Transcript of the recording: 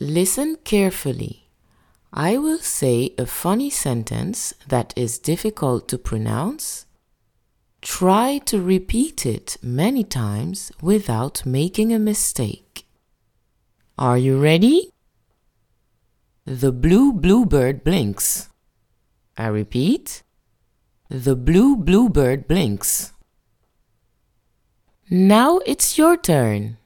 Listen carefully. I will say a funny sentence that is difficult to pronounce. Try to repeat it many times without making a mistake. Are you ready? The blue bluebird blinks. I repeat. The blue bluebird blinks. Now it's your turn.